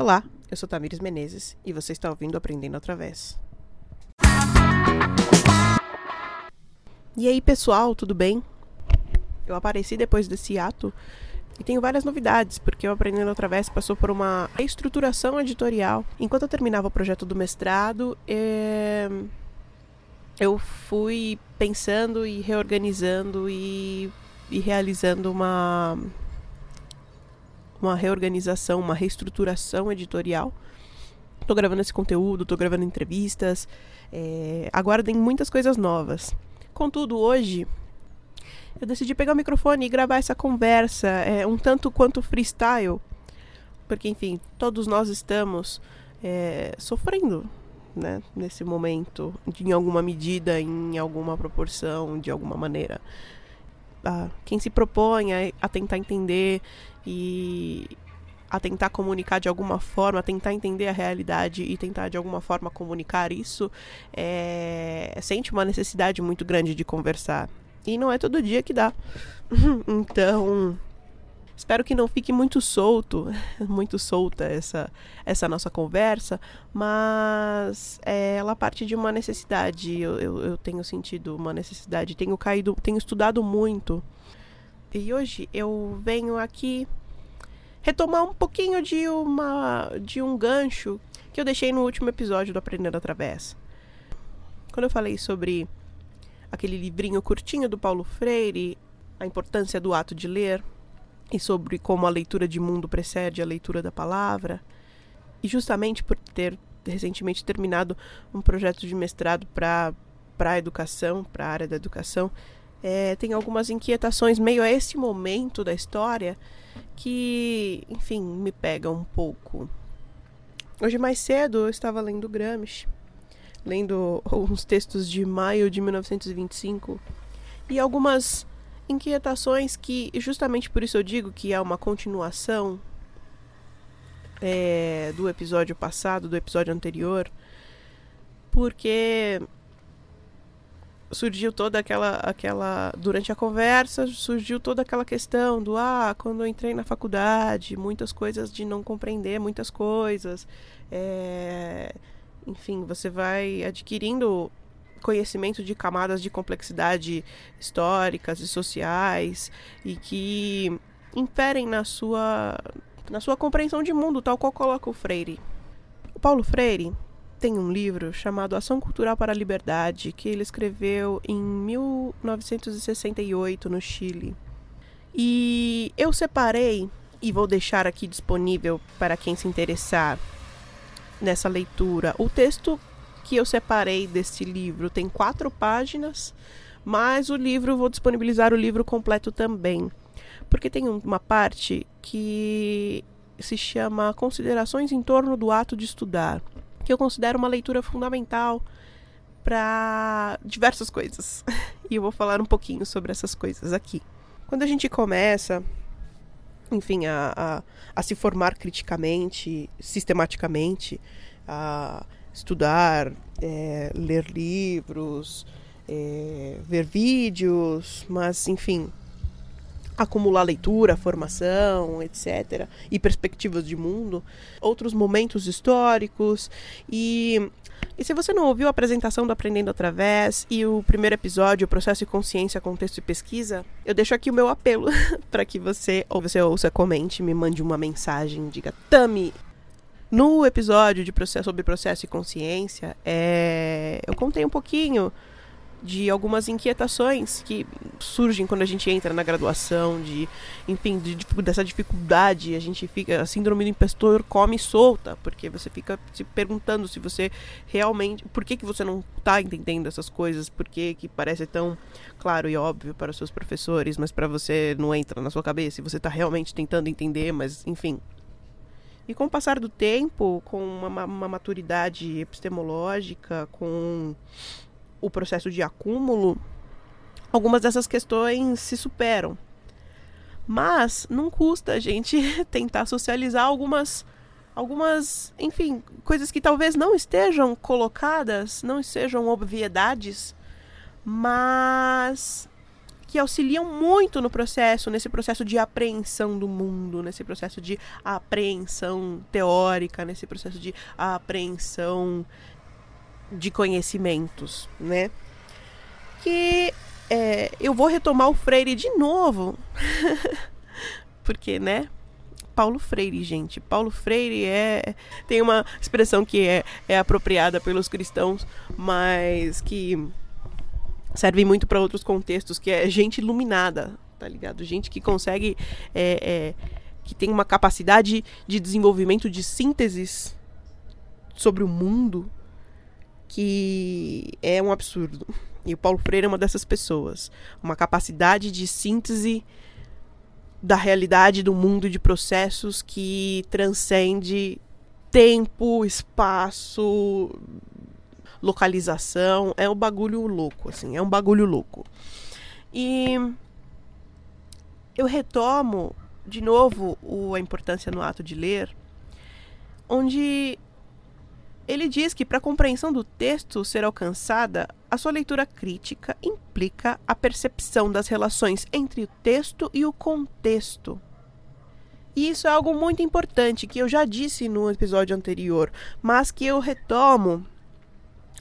Olá, eu sou Tamires Menezes e você está ouvindo Aprendendo Através. E aí, pessoal, tudo bem? Eu apareci depois desse ato e tenho várias novidades, porque o Aprendendo Através passou por uma reestruturação editorial. Enquanto eu terminava o projeto do mestrado, é... eu fui pensando e reorganizando e, e realizando uma uma reorganização, uma reestruturação editorial. Estou gravando esse conteúdo, estou gravando entrevistas, é, aguardem muitas coisas novas. Contudo, hoje eu decidi pegar o microfone e gravar essa conversa, é, um tanto quanto freestyle, porque, enfim, todos nós estamos é, sofrendo né, nesse momento, em alguma medida, em alguma proporção, de alguma maneira. Ah, quem se propõe a, a tentar entender e a tentar comunicar de alguma forma, a tentar entender a realidade e tentar de alguma forma comunicar isso, é, sente uma necessidade muito grande de conversar. E não é todo dia que dá. então, espero que não fique muito solto, muito solta essa, essa nossa conversa, mas é, ela parte de uma necessidade. Eu, eu, eu tenho sentido uma necessidade, tenho caído, tenho estudado muito. E hoje eu venho aqui retomar um pouquinho de uma de um gancho que eu deixei no último episódio do Aprendendo Através. Quando eu falei sobre aquele livrinho curtinho do Paulo Freire, a importância do ato de ler e sobre como a leitura de mundo precede a leitura da palavra, e justamente por ter recentemente terminado um projeto de mestrado para para a educação, para a área da educação, é, tem algumas inquietações meio a esse momento da história que, enfim, me pega um pouco. Hoje mais cedo eu estava lendo Gramsci, lendo uns textos de maio de 1925 e algumas inquietações que, justamente por isso eu digo que é uma continuação é, do episódio passado, do episódio anterior, porque surgiu toda aquela aquela durante a conversa surgiu toda aquela questão do ah quando eu entrei na faculdade muitas coisas de não compreender muitas coisas é, enfim você vai adquirindo conhecimento de camadas de complexidade históricas e sociais e que imperem na sua na sua compreensão de mundo tal qual coloca o Freire o Paulo Freire tem um livro chamado Ação Cultural para a Liberdade, que ele escreveu em 1968 no Chile. E eu separei e vou deixar aqui disponível para quem se interessar nessa leitura. O texto que eu separei desse livro tem quatro páginas, mas o livro vou disponibilizar o livro completo também, porque tem uma parte que se chama Considerações em torno do ato de estudar que eu considero uma leitura fundamental para diversas coisas. e eu vou falar um pouquinho sobre essas coisas aqui. Quando a gente começa, enfim, a, a, a se formar criticamente, sistematicamente, a estudar, é, ler livros, é, ver vídeos, mas enfim, acumular leitura, formação, etc., e perspectivas de mundo, outros momentos históricos. E, e se você não ouviu a apresentação do Aprendendo Através e o primeiro episódio, Processo e Consciência, Contexto e Pesquisa, eu deixo aqui o meu apelo para que você, ou você ouça, comente, me mande uma mensagem, diga, Tami, no episódio de processo, sobre processo e consciência, é, eu contei um pouquinho de algumas inquietações que surgem quando a gente entra na graduação, de, enfim, de, dessa dificuldade, a gente fica, a síndrome do impostor come solta, porque você fica se perguntando se você realmente, por que que você não está entendendo essas coisas, por que que parece tão claro e óbvio para os seus professores, mas para você não entra na sua cabeça, e você está realmente tentando entender, mas enfim, e com o passar do tempo, com uma, uma maturidade epistemológica, com o processo de acúmulo, algumas dessas questões se superam. Mas não custa a gente tentar socializar algumas algumas, enfim, coisas que talvez não estejam colocadas, não sejam obviedades, mas que auxiliam muito no processo, nesse processo de apreensão do mundo, nesse processo de apreensão teórica, nesse processo de apreensão de conhecimentos, né? Que é, eu vou retomar o Freire de novo, porque, né? Paulo Freire, gente. Paulo Freire é tem uma expressão que é, é apropriada pelos cristãos, mas que serve muito para outros contextos, que é gente iluminada, tá ligado? Gente que consegue é, é, que tem uma capacidade de desenvolvimento de sínteses sobre o mundo que é um absurdo. E o Paulo Freire é uma dessas pessoas. Uma capacidade de síntese da realidade do mundo de processos que transcende tempo, espaço, localização. É um bagulho louco, assim. É um bagulho louco. E eu retomo de novo o, a importância no ato de ler, onde ele diz que para a compreensão do texto ser alcançada, a sua leitura crítica implica a percepção das relações entre o texto e o contexto. E isso é algo muito importante que eu já disse no episódio anterior, mas que eu retomo.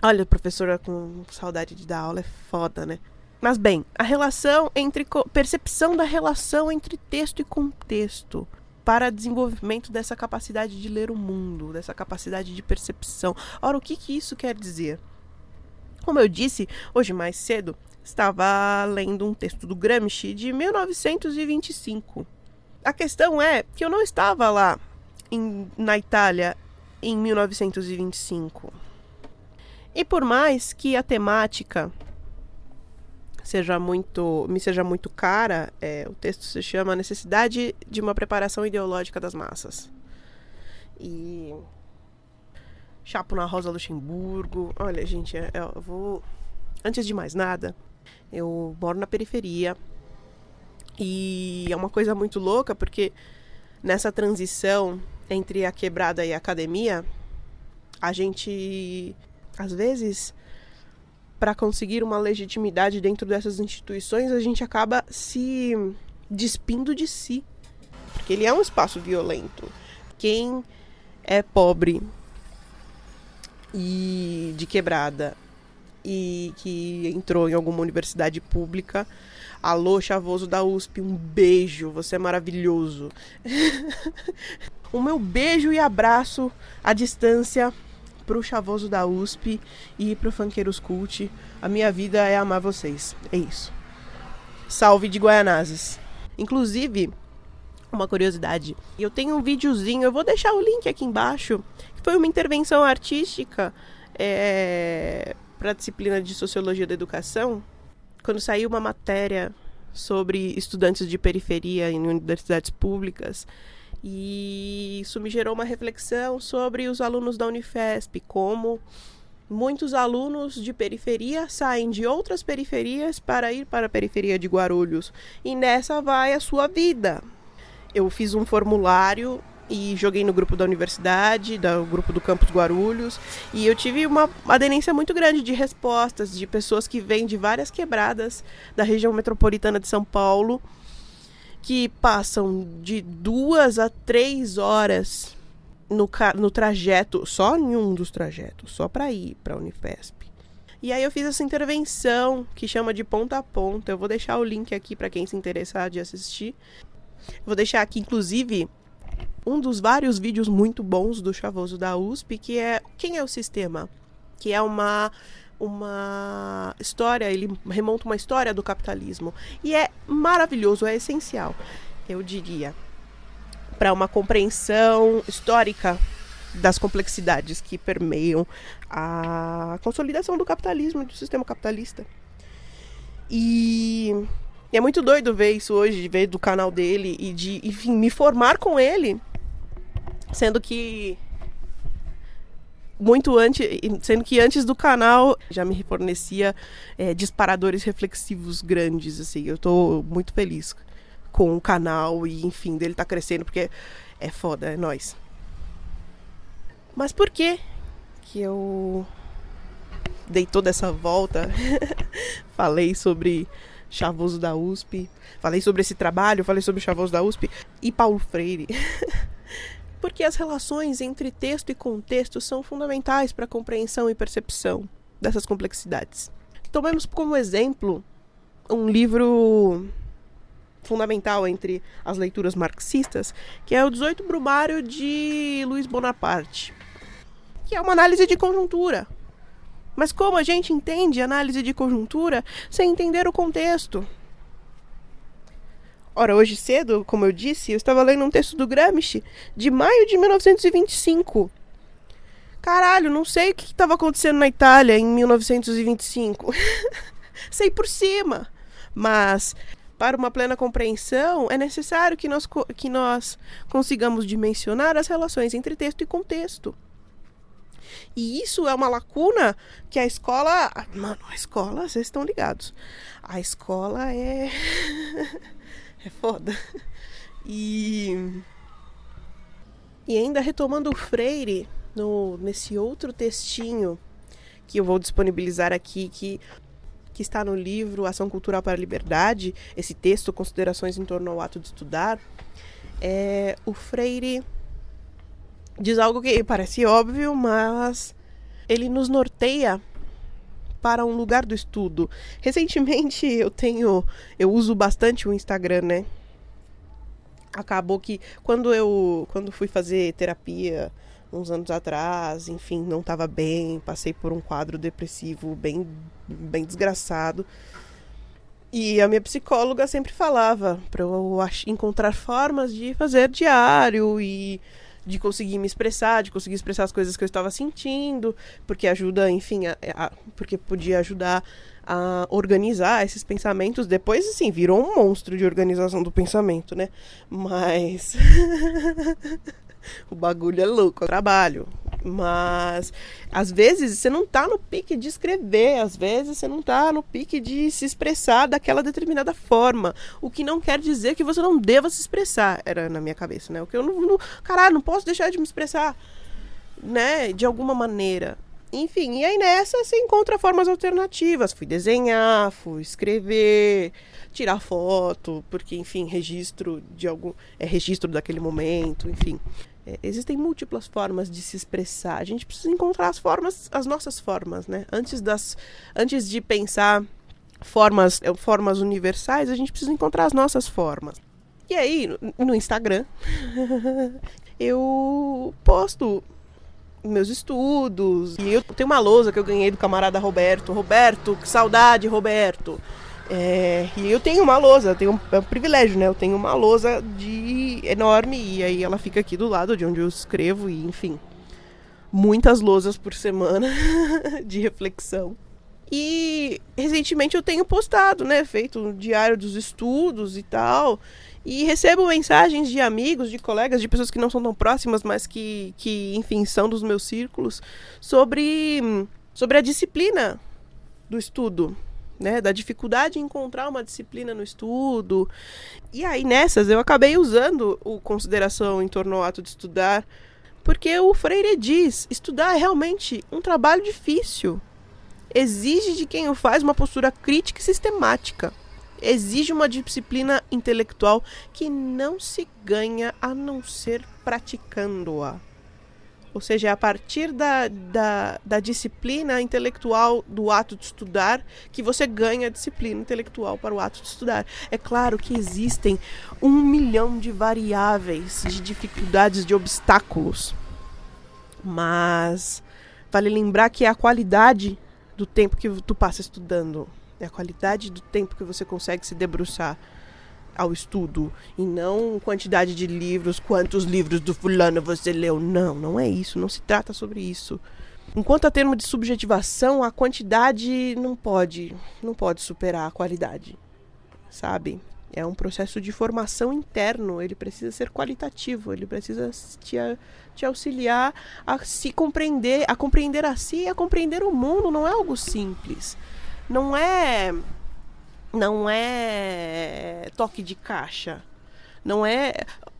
Olha, professora com saudade de dar aula é foda, né? Mas bem, a relação entre percepção da relação entre texto e contexto para desenvolvimento dessa capacidade de ler o mundo, dessa capacidade de percepção. Ora, o que, que isso quer dizer? Como eu disse hoje mais cedo, estava lendo um texto do Gramsci de 1925. A questão é que eu não estava lá em, na Itália em 1925. E por mais que a temática seja muito, me seja muito cara, é, o texto se chama Necessidade de uma Preparação Ideológica das Massas. E Chapo na Rosa Luxemburgo. Olha, gente, é, é, eu vou. Antes de mais nada, eu moro na periferia. E é uma coisa muito louca porque nessa transição entre a quebrada e a academia, a gente às vezes para conseguir uma legitimidade dentro dessas instituições, a gente acaba se despindo de si. Porque ele é um espaço violento. Quem é pobre e de quebrada e que entrou em alguma universidade pública. Alô, chavoso da USP, um beijo, você é maravilhoso. o meu beijo e abraço à distância pro chavoso da USP e pro Funkeiros Cult. A minha vida é amar vocês. É isso. Salve de Guaianazes. Inclusive, uma curiosidade. Eu tenho um videozinho, eu vou deixar o link aqui embaixo. Foi uma intervenção artística é, para a disciplina de Sociologia da Educação, quando saiu uma matéria sobre estudantes de periferia em universidades públicas. E isso me gerou uma reflexão sobre os alunos da Unifesp, como muitos alunos de periferia saem de outras periferias para ir para a periferia de Guarulhos. E nessa vai a sua vida. Eu fiz um formulário e joguei no grupo da universidade, do grupo do Campus Guarulhos, e eu tive uma aderência muito grande de respostas de pessoas que vêm de várias quebradas da região metropolitana de São Paulo, que passam de duas a três horas no, no trajeto, só em um dos trajetos, só para ir para a Unifesp. E aí eu fiz essa intervenção que chama de ponta a ponta. Eu vou deixar o link aqui para quem se interessar de assistir. Vou deixar aqui, inclusive, um dos vários vídeos muito bons do Chavoso da USP, que é Quem é o Sistema? Que é uma uma história, ele remonta uma história do capitalismo. E é maravilhoso, é essencial, eu diria, para uma compreensão histórica das complexidades que permeiam a consolidação do capitalismo, do sistema capitalista. E é muito doido ver isso hoje, de ver do canal dele e de, enfim, me formar com ele. Sendo que. Muito antes. Sendo que antes do canal já me fornecia é, disparadores reflexivos grandes, assim. Eu tô muito feliz com o canal e, enfim, dele tá crescendo, porque é foda, é nóis. Mas por que que eu dei toda essa volta? Falei sobre chavoso da USP. Falei sobre esse trabalho, falei sobre chavoso da USP e Paulo Freire. Porque as relações entre texto e contexto são fundamentais para a compreensão e percepção dessas complexidades. Tomemos como exemplo um livro fundamental entre as leituras marxistas, que é o 18 Brumário de Luiz Bonaparte, que é uma análise de conjuntura. Mas como a gente entende análise de conjuntura sem entender o contexto? Ora, hoje cedo, como eu disse, eu estava lendo um texto do Gramsci de maio de 1925. Caralho, não sei o que estava acontecendo na Itália em 1925. sei por cima. Mas para uma plena compreensão, é necessário que nós, que nós consigamos dimensionar as relações entre texto e contexto. E isso é uma lacuna que a escola. Mano, a escola, vocês estão ligados. A escola é. é foda. E. E ainda retomando o Freire, no, nesse outro textinho que eu vou disponibilizar aqui, que que está no livro Ação Cultural para a Liberdade, esse texto, Considerações em torno ao ato de estudar, é, o Freire diz algo que parece óbvio, mas ele nos norteia para um lugar do estudo. Recentemente eu tenho, eu uso bastante o Instagram, né? Acabou que quando eu, quando fui fazer terapia uns anos atrás, enfim, não estava bem, passei por um quadro depressivo bem, bem desgraçado. E a minha psicóloga sempre falava para eu encontrar formas de fazer diário e de conseguir me expressar, de conseguir expressar as coisas que eu estava sentindo, porque ajuda, enfim, a, a, porque podia ajudar a organizar esses pensamentos. Depois, assim, virou um monstro de organização do pensamento, né? Mas. o bagulho é louco, é trabalho. Mas às vezes você não tá no pique de escrever, às vezes você não tá no pique de se expressar daquela determinada forma. O que não quer dizer que você não deva se expressar, era na minha cabeça, né? O que eu não, não caralho, não posso deixar de me expressar, né, de alguma maneira. Enfim, e aí nessa você encontra formas alternativas. Fui desenhar, fui escrever, tirar foto, porque enfim, registro de algum é registro daquele momento, enfim. É, existem múltiplas formas de se expressar. A gente precisa encontrar as formas, as nossas formas, né? Antes das, antes de pensar formas, é, formas universais, a gente precisa encontrar as nossas formas. E aí, no Instagram, eu posto meus estudos. E eu tenho uma lousa que eu ganhei do camarada Roberto. Roberto, que saudade, Roberto. É, e eu tenho uma lousa, eu tenho um, é um privilégio, né? Eu tenho uma lousa de enorme e aí ela fica aqui do lado de onde eu escrevo e enfim, muitas lousas por semana de reflexão. E recentemente eu tenho postado, né, feito um diário dos estudos e tal, e recebo mensagens de amigos, de colegas, de pessoas que não são tão próximas, mas que, que enfim, são dos meus círculos, sobre, sobre a disciplina do estudo, né, da dificuldade em encontrar uma disciplina no estudo. E aí nessas eu acabei usando o consideração em torno ao ato de estudar, porque o Freire diz: estudar é realmente um trabalho difícil. Exige de quem o faz uma postura crítica e sistemática. Exige uma disciplina intelectual que não se ganha a não ser praticando-a. Ou seja, é a partir da, da, da, disciplina intelectual do ato de estudar que você ganha a disciplina intelectual para o ato de estudar. É claro que existem um milhão de variáveis, de dificuldades, de obstáculos. Mas vale lembrar que é a qualidade do tempo que tu passa estudando, é a qualidade do tempo que você consegue se debruçar ao estudo e não quantidade de livros, quantos livros do fulano você leu. Não, não é isso, não se trata sobre isso. Enquanto a termo de subjetivação, a quantidade não pode, não pode superar a qualidade, sabe? É um processo de formação interno, ele precisa ser qualitativo, ele precisa te, te auxiliar a se compreender, a compreender a si e a compreender o mundo, não é algo simples. Não é não é toque de caixa. Não é.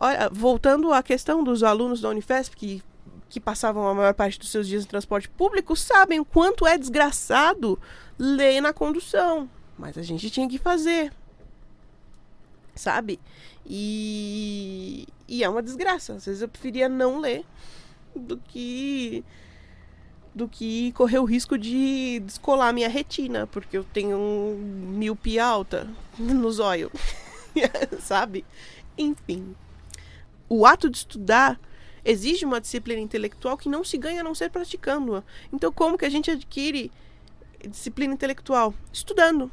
Olha, voltando à questão dos alunos da Unifesp que, que passavam a maior parte dos seus dias no transporte público, sabem o quanto é desgraçado ler na condução. mas a gente tinha que fazer. Sabe? E, e é uma desgraça. Às vezes eu preferia não ler do que do que correr o risco de descolar minha retina, porque eu tenho um miopia alta nos olhos, sabe? Enfim, o ato de estudar exige uma disciplina intelectual que não se ganha a não ser praticando-a. Então, como que a gente adquire disciplina intelectual? Estudando.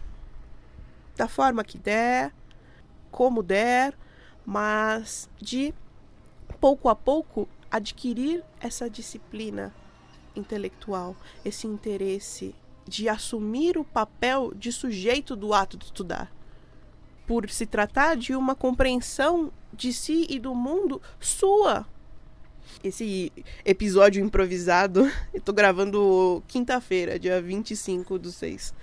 Da forma que der, como der, mas de pouco a pouco adquirir essa disciplina intelectual, esse interesse de assumir o papel de sujeito do ato de estudar. Por se tratar de uma compreensão de si e do mundo sua. Esse episódio improvisado, eu tô gravando quinta-feira, dia 25 do 6.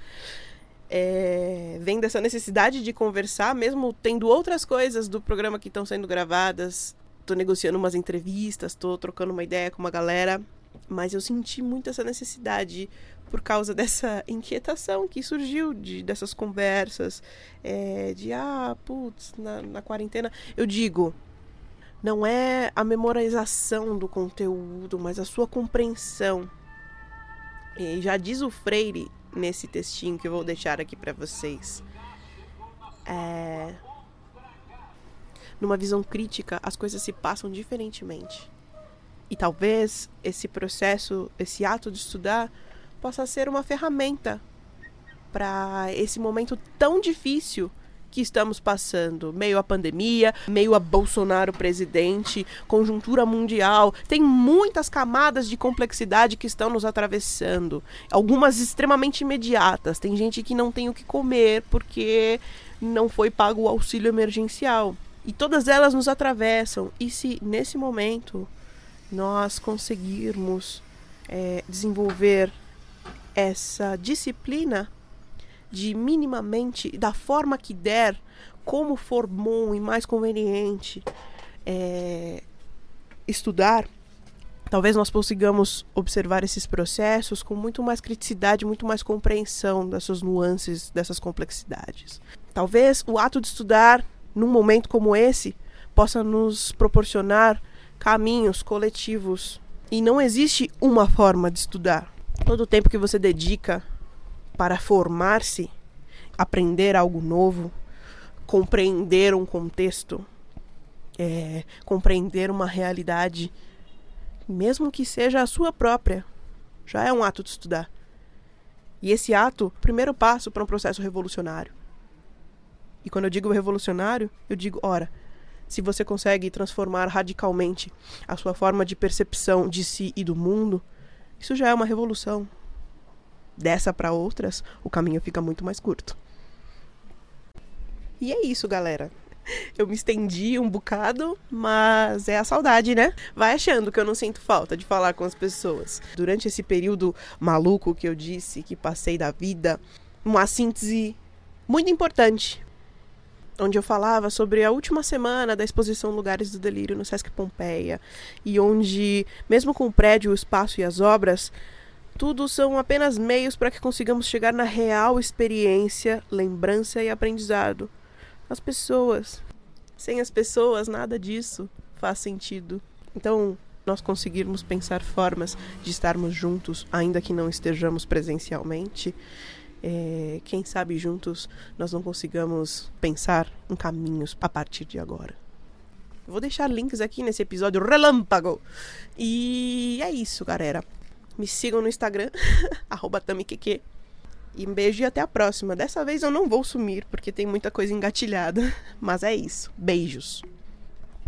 É, vem dessa necessidade de conversar, mesmo tendo outras coisas do programa que estão sendo gravadas. Tô negociando umas entrevistas, tô trocando uma ideia com uma galera mas eu senti muito essa necessidade por causa dessa inquietação que surgiu de, dessas conversas, é, de ah, putz, na, na quarentena. Eu digo, não é a memorização do conteúdo, mas a sua compreensão. E já diz o Freire nesse textinho que eu vou deixar aqui para vocês. É... Numa visão crítica, as coisas se passam diferentemente. E talvez esse processo, esse ato de estudar, possa ser uma ferramenta para esse momento tão difícil que estamos passando, meio à pandemia, meio a Bolsonaro presidente, conjuntura mundial, tem muitas camadas de complexidade que estão nos atravessando, algumas extremamente imediatas. Tem gente que não tem o que comer porque não foi pago o auxílio emergencial. E todas elas nos atravessam. E se nesse momento nós conseguirmos é, desenvolver essa disciplina de minimamente, da forma que der, como for bom e mais conveniente é, estudar, talvez nós consigamos observar esses processos com muito mais criticidade, muito mais compreensão dessas nuances, dessas complexidades. Talvez o ato de estudar num momento como esse possa nos proporcionar caminhos coletivos. E não existe uma forma de estudar. Todo o tempo que você dedica para formar-se, aprender algo novo, compreender um contexto, é, compreender uma realidade, mesmo que seja a sua própria, já é um ato de estudar. E esse ato, primeiro passo para um processo revolucionário. E quando eu digo revolucionário, eu digo, ora, se você consegue transformar radicalmente a sua forma de percepção de si e do mundo, isso já é uma revolução. Dessa para outras, o caminho fica muito mais curto. E é isso, galera. Eu me estendi um bocado, mas é a saudade, né? Vai achando que eu não sinto falta de falar com as pessoas. Durante esse período maluco que eu disse que passei da vida, uma síntese muito importante onde eu falava sobre a última semana da exposição Lugares do Delírio no Sesc Pompeia, e onde, mesmo com o prédio, o espaço e as obras, tudo são apenas meios para que consigamos chegar na real experiência, lembrança e aprendizado. As pessoas. Sem as pessoas, nada disso faz sentido. Então, nós conseguirmos pensar formas de estarmos juntos, ainda que não estejamos presencialmente, é, quem sabe juntos nós não consigamos pensar em caminhos a partir de agora. Vou deixar links aqui nesse episódio relâmpago. E é isso, galera. Me sigam no Instagram, TamiKeke. E um beijo e até a próxima. Dessa vez eu não vou sumir, porque tem muita coisa engatilhada. Mas é isso. Beijos.